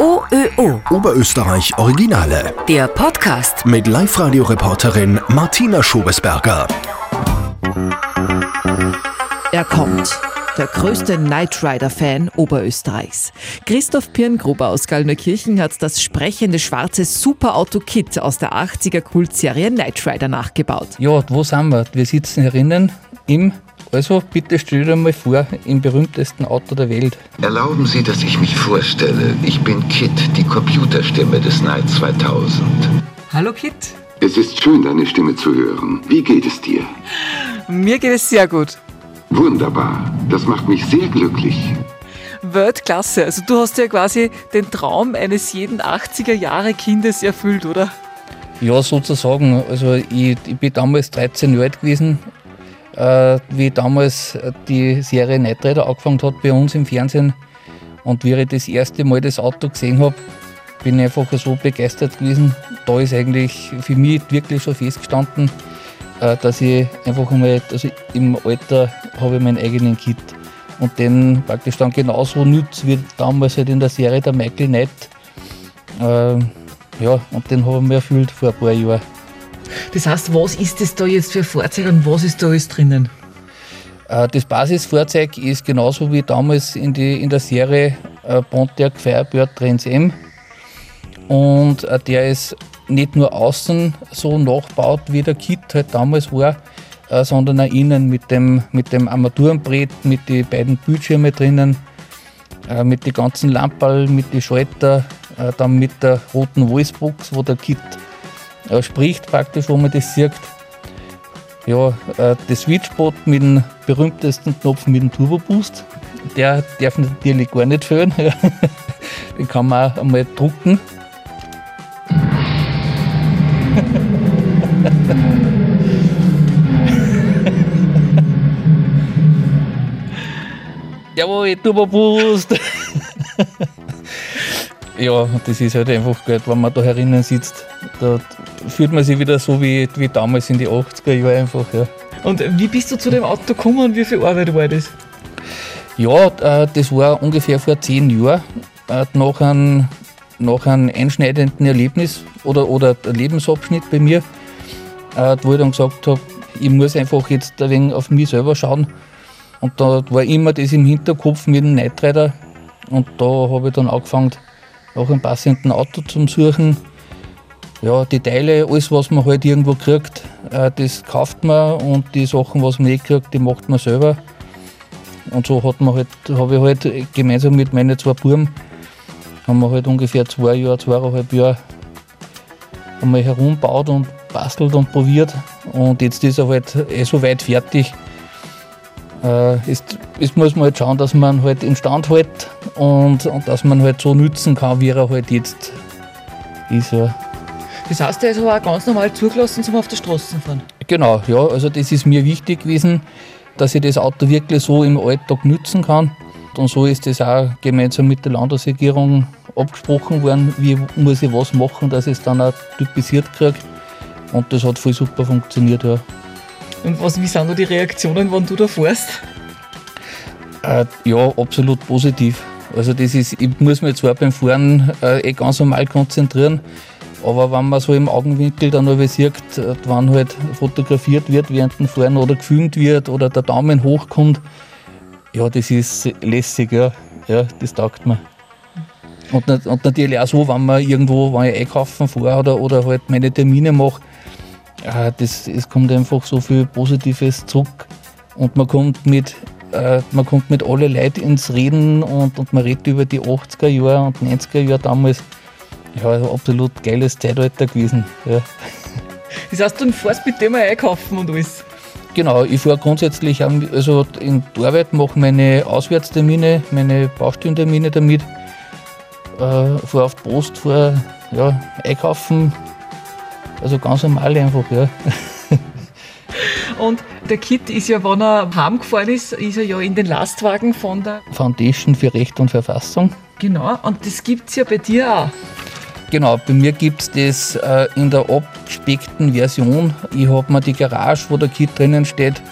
OÖO. Oberösterreich Originale. Der Podcast. Mit Live-Radio-Reporterin Martina Schobesberger. Er kommt. Der größte Knight Rider-Fan Oberösterreichs. Christoph Pirngruber aus Gallnerkirchen hat das sprechende schwarze Superauto Kit aus der 80er Kultserie Knight Rider nachgebaut. Ja, wo sind wir? Wir sitzen herinnen im, also bitte stell dir mal vor, im berühmtesten Auto der Welt. Erlauben Sie, dass ich mich vorstelle. Ich bin Kit, die Computerstimme des Night 2000. Hallo Kit. Es ist schön, deine Stimme zu hören. Wie geht es dir? Mir geht es sehr gut. Wunderbar. Das macht mich sehr glücklich. Weltklasse. Also du hast ja quasi den Traum eines jeden 80er Jahre Kindes erfüllt, oder? Ja, sozusagen. Also ich, ich bin damals 13 Jahre alt gewesen, wie damals die Serie Night Rider angefangen hat bei uns im Fernsehen. Und wie ich das erste Mal das Auto gesehen habe, bin ich einfach so begeistert gewesen. Da ist eigentlich für mich wirklich schon festgestanden, äh, dass ich einfach einmal, also im Alter habe ich meinen eigenen Kit und den praktisch dann genauso nütze wie damals halt in der Serie der Michael Knight. Äh, ja, und den habe ich mir erfüllt vor ein paar Jahren. Das heißt, was ist das da jetzt für ein Fahrzeug und was ist da alles drinnen? Äh, das Basisfahrzeug ist genauso wie damals in, die, in der Serie äh, Pontiac Firebird Trans M. Und äh, der ist nicht nur außen so nachgebaut, wie der Kit halt damals war, sondern auch innen mit dem, mit dem Armaturenbrett, mit den beiden Bildschirmen drinnen, mit den ganzen Lampen, mit den Schalter, äh, dann mit der roten Voicebox, wo der Kit äh, spricht praktisch, wo man das sieht. Ja, äh, das Switchbot mit dem berühmtesten Knopf mit dem Turbo Boost, der darf natürlich gar nicht fehlen. Den kann man auch einmal drucken. Jawohl, Turbo Boost! ja, das ist halt einfach gut, wenn man da herinnen sitzt. Da fühlt man sich wieder so wie, wie damals in die 80er Jahre einfach. Ja. Und wie bist du zu dem Auto gekommen und wie viel Arbeit war das? Ja, äh, das war ungefähr vor zehn Jahren. Äh, nach einem, nach einem einschneidenden Erlebnis oder, oder Lebensabschnitt bei mir, äh, wo ich dann gesagt habe, ich muss einfach jetzt ein wenig auf mich selber schauen. Und da war immer das im Hinterkopf mit dem Night Rider. Und da habe ich dann angefangen, nach einem passenden Auto zu suchen. Ja, die Teile, alles was man halt irgendwo kriegt, das kauft man und die Sachen, was man nicht kriegt, die macht man selber. Und so hat man halt, habe ich halt gemeinsam mit meinen zwei Buben, haben wir halt ungefähr zwei Jahre, zweieinhalb Jahre einmal herumgebaut und bastelt und probiert. Und jetzt ist er halt eh so weit fertig. Äh, jetzt, jetzt muss man halt schauen, dass man halt instand hält und, und dass man halt so nützen kann, wie er halt jetzt ist. Ja. Das heißt, der ist aber auch ganz normal zugelassen zum auf der Straße fahren. Genau, ja, also das ist mir wichtig gewesen, dass ich das Auto wirklich so im Alltag nützen kann. Und so ist das auch gemeinsam mit der Landesregierung abgesprochen worden, wie muss ich was machen, dass ich es dann auch typisiert kriege. Und das hat voll super funktioniert, ja. Und was, wie sind da die Reaktionen, wenn du da fährst? Äh, ja, absolut positiv. Also das ist, ich muss mich zwar beim Fahren äh, eh ganz normal konzentrieren, aber wenn man so im Augenwinkel dann aber sieht, äh, wann halt fotografiert wird während dem Fahren oder gefilmt wird oder der Daumen hochkommt, ja, das ist lässig, ja. ja das taugt mir. Und, und natürlich auch so, wenn man irgendwo, wenn ich einkaufen fahre oder, oder halt meine Termine mache, ja, das, es kommt einfach so viel Positives zurück und man kommt mit, äh, man kommt mit alle Leuten ins Reden und, und man redet über die 80er Jahre und 90er Jahre damals. Ja, also absolut geiles Zeitalter gewesen. Ja. Das heißt, du fährst mit dem einkaufen und alles? Genau, ich fahre grundsätzlich also in die Arbeit, mache meine Auswärtstermine, meine Baustellentermine damit, äh, fahre auf die Post, fahre ja, einkaufen, also ganz normal einfach, ja. Und der Kit ist ja, wenn er heimgefahren ist, ist er ja in den Lastwagen von der Foundation für Recht und Verfassung. Genau, und das gibt es ja bei dir auch. Genau, bei mir gibt es das äh, in der abgespeckten Version. Ich habe mir die Garage, wo der Kit drinnen steht,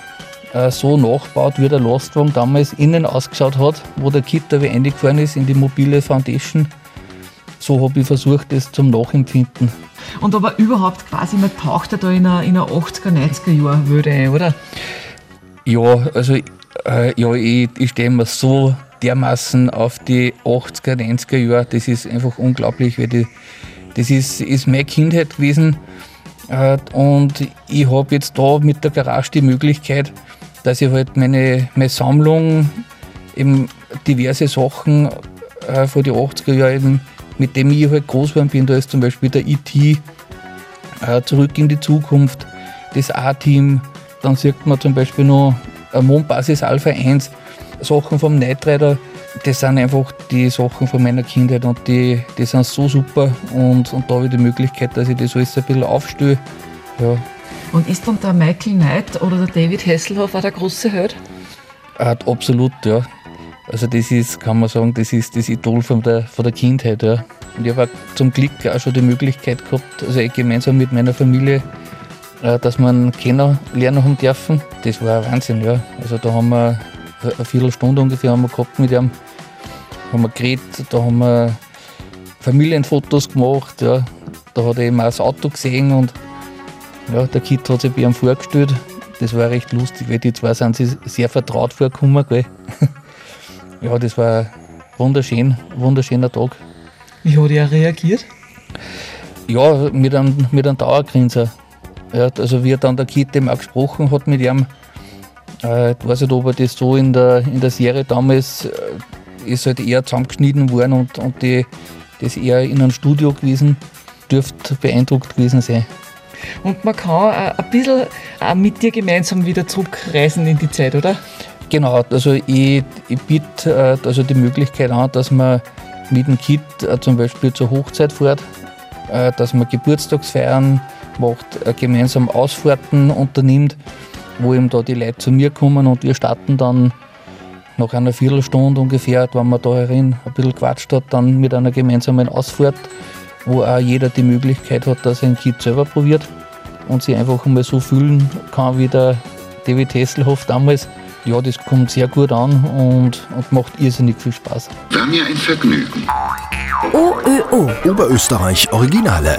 äh, so nachgebaut, wie der Lastwagen damals innen ausgeschaut hat, wo der Kit aber eingefahren ist in die mobile Foundation. so habe ich versucht, das zum Nachempfinden. Und aber überhaupt quasi, man taucht ja da in eine, in eine 80er, 90er Jahr Würde ein, oder? Ja, also äh, ja, ich, ich stehe mir so dermaßen auf die 80er, 90er Jahre. Das ist einfach unglaublich, weil die, das ist, ist meine Kindheit gewesen. Äh, und ich habe jetzt da mit der Garage die Möglichkeit, dass ich halt meine, meine Sammlung, eben diverse Sachen äh, von den 80er Jahren, mit dem ich halt groß geworden bin, da ist zum Beispiel der IT, äh, Zurück in die Zukunft, das A-Team, dann sieht man zum Beispiel noch Mondbasis Alpha 1, Sachen vom Knight Rider, das sind einfach die Sachen von meiner Kindheit und die, die sind so super und, und da habe ich die Möglichkeit, dass ich das alles ein bisschen aufstelle. Ja. Und ist dann der Michael Knight oder der David Hasselhoff auch der große Held? Äh, absolut, ja. Also das ist, kann man sagen, das ist das Idol von der, von der Kindheit, ja. Und ich habe zum Glück auch schon die Möglichkeit gehabt, also gemeinsam mit meiner Familie, äh, dass man kennenlernen haben dürfen. Das war Wahnsinn, ja. Also da haben wir eine Viertelstunde ungefähr haben wir gehabt mit ihm, haben wir geredet, da haben wir Familienfotos gemacht, ja. Da hat er eben auch das Auto gesehen und ja, der Kid hat sich bei ihm vorgestellt. Das war recht lustig, weil die zwei sind sich sehr vertraut vorgekommen. Gell? ja, das war wunderschön, wunderschöner Tag. Wie hat er reagiert? Ja, mit einem, mit einem Dauergrinser. Ja, also wie er dann der Kid dem auch gesprochen hat mit ihm, äh, ich weiß nicht, ob er das so in der, in der Serie damals äh, ist halt eher zusammengeschnitten worden und, und die, das eher in einem Studio gewesen, dürfte beeindruckt gewesen sein. Und man kann äh, ein bisschen auch mit dir gemeinsam wieder zurückreisen in die Zeit, oder? Genau, also ich, ich biete äh, also die Möglichkeit an, dass man mit dem Kind äh, zum Beispiel zur Hochzeit fährt, äh, dass man Geburtstagsfeiern macht, äh, gemeinsam Ausfahrten unternimmt, wo eben da die Leute zu mir kommen und wir starten dann nach einer Viertelstunde ungefähr, wenn man da herin ein bisschen quatscht hat, dann mit einer gemeinsamen Ausfahrt, wo auch jeder die Möglichkeit hat, dass er ein Kind selber probiert und sich einfach mal so fühlen kann wie der David Hasselhoff damals. Ja, das kommt sehr gut an und, und macht irrsinnig viel Spaß. War mir ein Vergnügen. OÖO. Oberösterreich Originale.